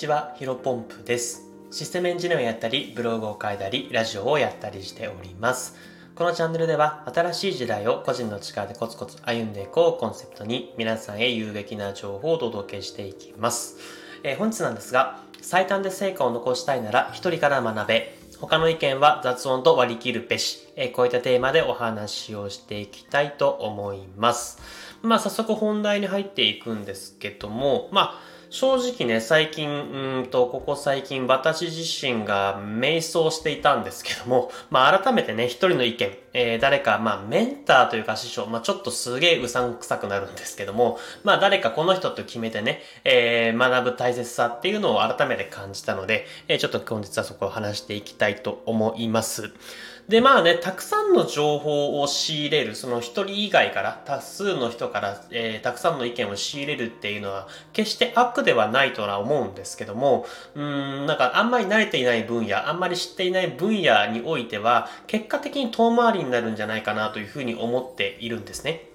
ちは、ヒロポンプです。システムエンジニアをやったり、ブログを書いたり、ラジオをやったりしております。このチャンネルでは、新しい時代を個人の力でコツコツ歩んでいこうコンセプトに、皆さんへ有益な情報をお届けしていきます。えー、本日なんですが、最短で成果を残したいなら、一人から学べ。他の意見は雑音と割り切るべし。え、こういったテーマでお話をしていきたいと思います。まあ、早速本題に入っていくんですけども、まあ、正直ね、最近、うんと、ここ最近、私自身が瞑想していたんですけども、まあ、改めてね、一人の意見、えー、誰か、まあ、メンターというか師匠、まあ、ちょっとすげえうさんくさくなるんですけども、まあ、誰かこの人と決めてね、えー、学ぶ大切さっていうのを改めて感じたので、えー、ちょっと本日はそこを話していきたいと思います。で、まあね、たくさんの情報を仕入れる、その一人以外から、多数の人から、えー、たくさんの意見を仕入れるっていうのは、決して悪ではないとは思うんですけども、うん、なんかあんまり慣れていない分野、あんまり知っていない分野においては、結果的に遠回りになるんじゃないかなというふうに思っているんですね。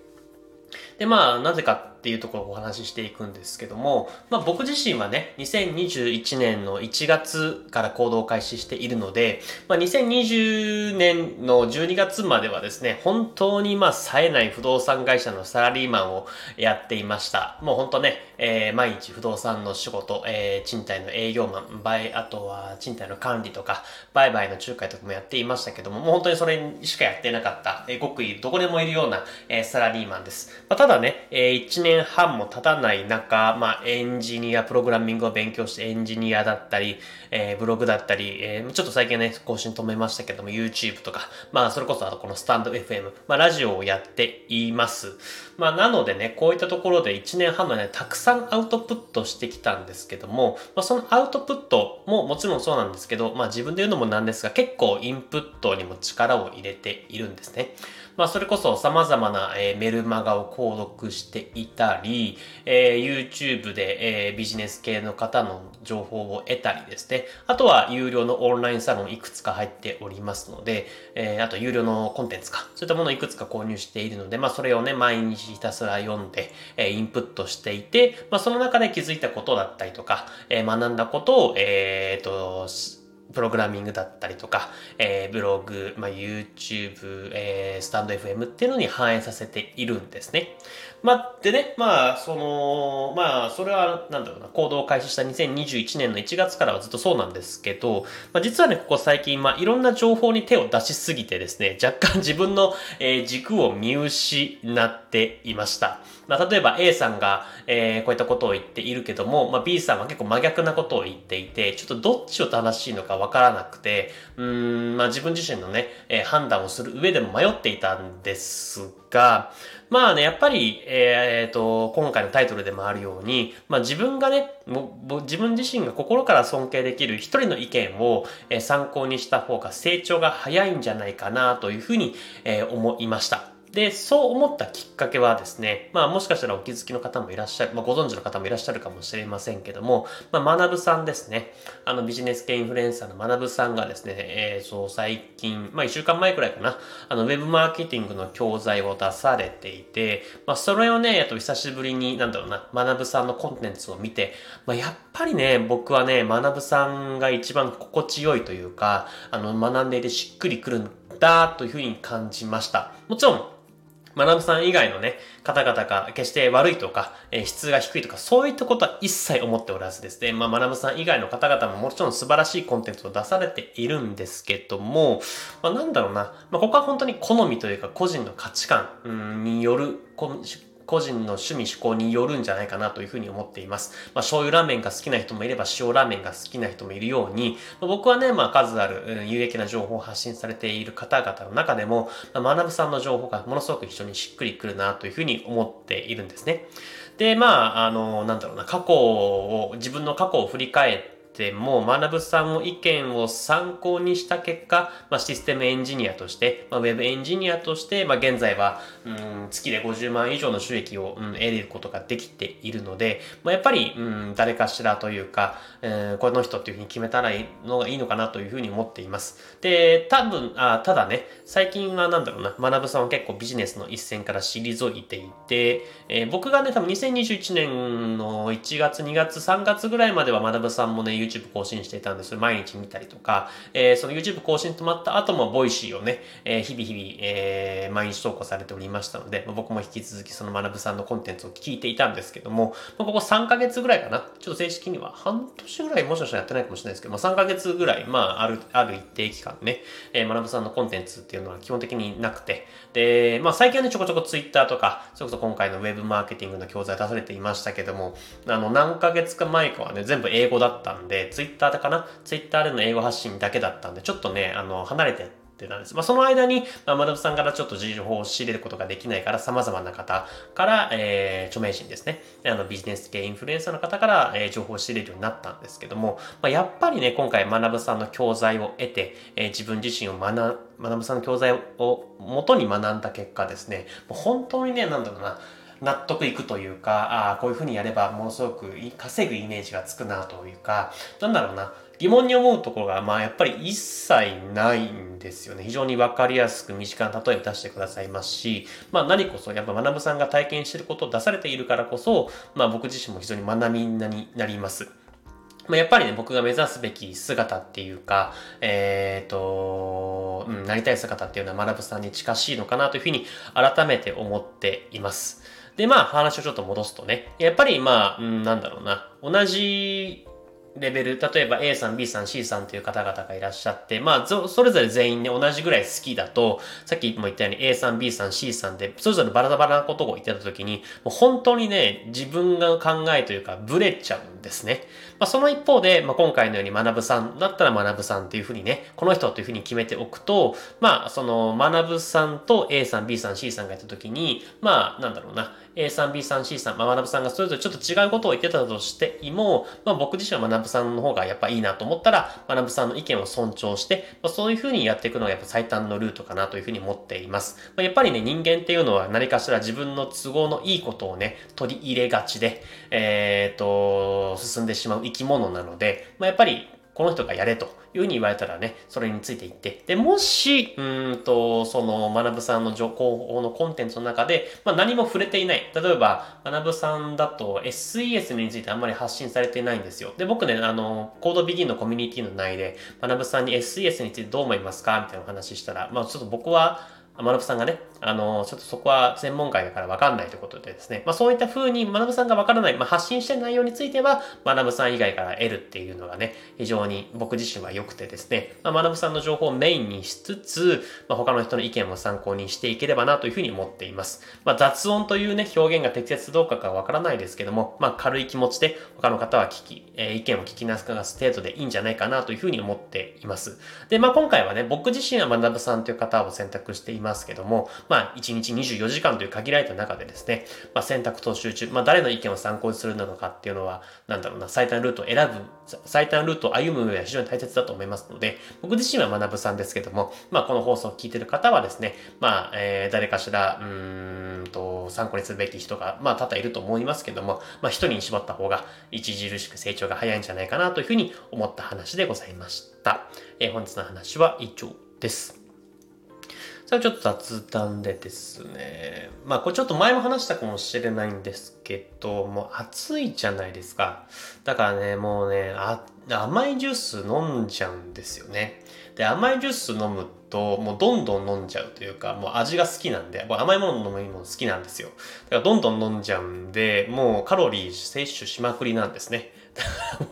で、まあ、なぜかっていうところをお話ししていくんですけども、まあ僕自身はね、2021年の1月から行動を開始しているので、まあ2020年の12月まではですね、本当にまあ冴えない不動産会社のサラリーマンをやっていました。もう本当ね、えー、毎日不動産の仕事、えー、賃貸の営業マン、売、あとは賃貸の管理とか、売買の仲介とかもやっていましたけども、もう本当にそれしかやってなかった、えー、ごくいる、どこでもいるような、えー、サラリーマンです。まあ、ただね、えー、1年年半も経たない中、まあ、エンジニア、プログラミングを勉強してエンジニアだったり、えー、ブログだったり、えー、ちょっと最近ね、更新止めましたけども、YouTube とか、まあ、それこそあとこのスタンド FM、まあ、ラジオをやっています。まあ、なのでね、こういったところで1年半のね、たくさんアウトプットしてきたんですけども、まあ、そのアウトプットももちろんそうなんですけど、まあ、自分で言うのもなんですが、結構インプットにも力を入れているんですね。まあ、それこそ様々な、えー、メルマガを購読していたたり、えー、YouTube で、えー、ビジネス系の方の情報を得たりですね。あとは有料のオンラインサロンいくつか入っておりますので、えー、あと有料のコンテンツか。そういったものをいくつか購入しているので、まあそれをね、毎日ひたすら読んで、えー、インプットしていて、まあその中で気づいたことだったりとか、えー、学んだことを、えー、と、プログラミングだったりとか、えー、ブログ、まあ、YouTube、えー、スタンド FM っていうのに反映させているんですね。まあ、でね、まあ、その、まあ、それは、なんだろうな、行動を開始した2021年の1月からはずっとそうなんですけど、まあ、実はね、ここ最近、まあ、いろんな情報に手を出しすぎてですね、若干自分の、えー、軸を見失っていました。まあ、例えば A さんが、えー、こういったことを言っているけども、まあ、B さんは結構真逆なことを言っていて、ちょっとどっちを正しいのかわからなくて、うん、まあ、自分自身のね、えー、判断をする上でも迷っていたんですが、まあね、やっぱり、えー、っと、今回のタイトルでもあるように、まあ自分がね、自分自身が心から尊敬できる一人の意見を、え、参考にした方が成長が早いんじゃないかなというふうに、え、思いました。で、そう思ったきっかけはですね、まあもしかしたらお気づきの方もいらっしゃる、まあご存知の方もいらっしゃるかもしれませんけども、まあ学さんですね。あのビジネス系インフルエンサーの学さんがですね、えー、そう最近、まあ一週間前くらいかな、あのウェブマーケティングの教材を出されていて、まあそれをね、あと久しぶりに、なんだろうな、学さんのコンテンツを見て、まあやっぱりね、僕はね、学さんが一番心地よいというか、あの学んでいてしっくりくるんだというふうに感じました。もちろん、学さん以外のね、方々が決して悪いとか、えー、質が低いとか、そういったことは一切思っておらずです。ね、まあ、学さん以外の方々ももちろん素晴らしいコンテンツを出されているんですけども、まあ、なんだろうな、まあ、ここは本当に好みというか、個人の価値観による、個人の趣味趣向によるんじゃないかなというふうに思っています。まあ、醤油ラーメンが好きな人もいれば塩ラーメンが好きな人もいるように、まあ、僕はね、まあ、数ある有益な情報を発信されている方々の中でも、まあ、学さんの情報がものすごく非常にしっくりくるなというふうに思っているんですね。で、まあ、あの、なんだろうな、過去を、自分の過去を振り返って、ても、学さんの意見を参考にした結果、まあ、システムエンジニアとして、まあ、ウェブエンジニアとして、まあ、現在は、うん、月で50万以上の収益を、うん、得ることができているので、まあ、やっぱり、うん、誰かしらというか、えー、この人っていうふうに決めたらいいのがいいのかなというふうに思っています。で、多分、あ、ただね、最近はなんだろうな、学さんは結構ビジネスの一線から退いていて、えー、僕がね、多分2021年の1月、2月、3月ぐらいまでは学さんもね、YouTube 更新していたんです。毎日見たりとか、えー、その YouTube 更新止まった後も、 Voicy をね、えー、日々日々、えー、毎日投稿されておりましたので、まあ、僕も引き続きその学さんのコンテンツを聞いていたんですけども、まあ、ここ3ヶ月ぐらいかな。ちょっと正式には半年ぐらいもしかしたらやってないかもしれないですけど、まあ、3ヶ月ぐらい、まあ、ある、ある一定期間ね、えー、学さんのコンテンツっていうのは基本的になくて、で、まあ、最近はね、ちょこちょこ Twitter とか、それこそ今回の Web マーケティングの教材出されていましたけども、あの、何ヶ月か前かはね、全部英語だったんで、Twitter かな ?Twitter での英語発信だけだったんで、ちょっとね、あの、離れてってたんです。まあ、その間に、まあ、マダムさんからちょっと情報を仕入れることができないから、様々な方から、えー、著名人ですね。あの、ビジネス系インフルエンサーの方から、えー、情報を仕入れるようになったんですけども、まあ、やっぱりね、今回、マナブさんの教材を得て、えー、自分自身を学、マナブさんの教材を元に学んだ結果ですね、もう本当にね、なんだろうな、納得いくというか、ああ、こういうふうにやればものすごく稼ぐイメージがつくなというか、なんだろうな、疑問に思うところが、まあやっぱり一切ないんですよね。非常にわかりやすく身近な例えを出してくださいますし、まあ何こそ、やっぱ学さんが体験していることを出されているからこそ、まあ僕自身も非常に学びになります。まあ、やっぱりね、僕が目指すべき姿っていうか、えっ、ー、と、うん、なりたい姿っていうのは学さんに近しいのかなというふうに改めて思っています。で、まあ話をちょっと戻すとね、やっぱりまあ、うん、なんだろうな、同じレベル、例えば A さん、B さん、C さんという方々がいらっしゃって、まあ、それぞれ全員ね、同じぐらい好きだと、さっきも言ったように A さん、B さん、C さんで、それぞれバラバラなことを言ってた時に、もう本当にね、自分が考えというか、ブレちゃうんですね。まあ、その一方で、まあ、今回のように学さんだったら学さんっていうふうにね、この人というふうに決めておくと、まあ、その学さんと A さん、B さん、C さんがいた時に、まあ、なんだろうな、A さん、B さん、C さん、まあ、学さんがそれぞれちょっと違うことを言ってたとしても、まあ、僕自身は学さんの方がやっぱいいなと思ったら、学さんの意見を尊重して、まあ、そういうふうにやっていくのがやっぱ最短のルートかなというふうに思っています。まあ、やっぱりね、人間っていうのは何かしら自分の都合のいいことをね、取り入れがちで、えっ、と、進んでしまう生き物なので、まあ、やっぱりこの人がやれというふうに言われたらね、それについていって、で、もし、うんと、その、学さんの情報のコンテンツの中で、まあ、何も触れていない。例えば、学さんだと SES についてあんまり発信されていないんですよ。で、僕ね、あの、コードビギンのコミュニティの内で、学さんに SES についてどう思いますか？みたいなお話したら、まあ、ちょっと僕は、学さんがね、あの、ちょっとそこは専門外だから分かんないということでですね、まあそういった風に学さんが分からない、まあ発信してる内容については、学さん以外から得るっていうのがね、非常に僕自身は良くてですね、まあ学さんの情報をメインにしつつ、まあ他の人の意見も参考にしていければなというふうに思っています。まあ雑音というね、表現が適切どうかか分からないですけども、まあ軽い気持ちで他の方は聞き、えー、意見を聞きなすかす程度でいいんじゃないかなというふうに思っています。で、まあ今回はね、僕自身は学さんという方を選択していますますけども、まあ1日24時間という限られた中でですね、まあ選択と集中、まあ誰の意見を参考にするのかっていうのは、なんだろうな、最短ルートを選ぶ、最短ルートを歩む上は非常に大切だと思いますので、僕自身は学ぶさんですけども、まあこの放送を聞いてる方はですね、まあ、えー、誰かしら、うーんと、参考にするべき人が、まあ多々いると思いますけども、まあ一人に絞った方が著しく成長が早いんじゃないかなというふうに思った話でございました。えー、本日の話は以上です。それちょっと雑談でですね。まあこれちょっと前も話したかもしれないんですけど、もう暑いじゃないですか。だからね、もうね、あ甘いジュース飲んじゃうんですよね。で、甘いジュース飲むと、もうどんどん飲んじゃうというか、もう味が好きなんで、甘いもの飲むの好きなんですよ。だからどんどん飲んじゃうんで、もうカロリー摂取しまくりなんですね。だか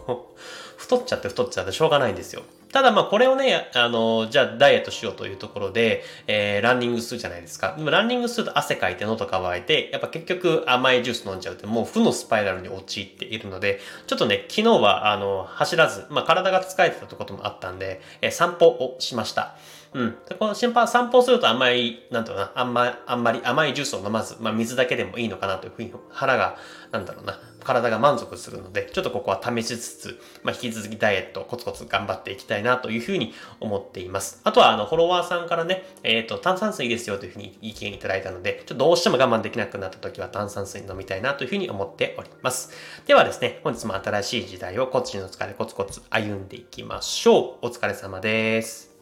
らもう、太っちゃって太っちゃってしょうがないんですよ。ただまあこれをね、あの、じゃあダイエットしようというところで、えー、ランニングするじゃないですか。でもランニングすると汗かいて喉乾いて、やっぱ結局甘いジュース飲んじゃうってもう負のスパイラルに陥っているので、ちょっとね、昨日はあの、走らず、まあ体が疲れてたこともあったんで、えー、散歩をしました。うん。この心配散歩するとあんまり、なんだろうな、あんま、あんまり甘いジュースを飲まず、まあ水だけでもいいのかなというふうに、腹が、なんだろうな、体が満足するので、ちょっとここは試しつつ、まあ引き続きダイエットコツコツ頑張っていきたいなというふうに思っています。あとは、あの、フォロワーさんからね、えっ、ー、と、炭酸水ですよというふうに意見いただいたので、ちょっとどうしても我慢できなくなった時は炭酸水飲みたいなというふうに思っております。ではですね、本日も新しい時代をコツの疲れコツコツ歩んでいきましょう。お疲れ様です。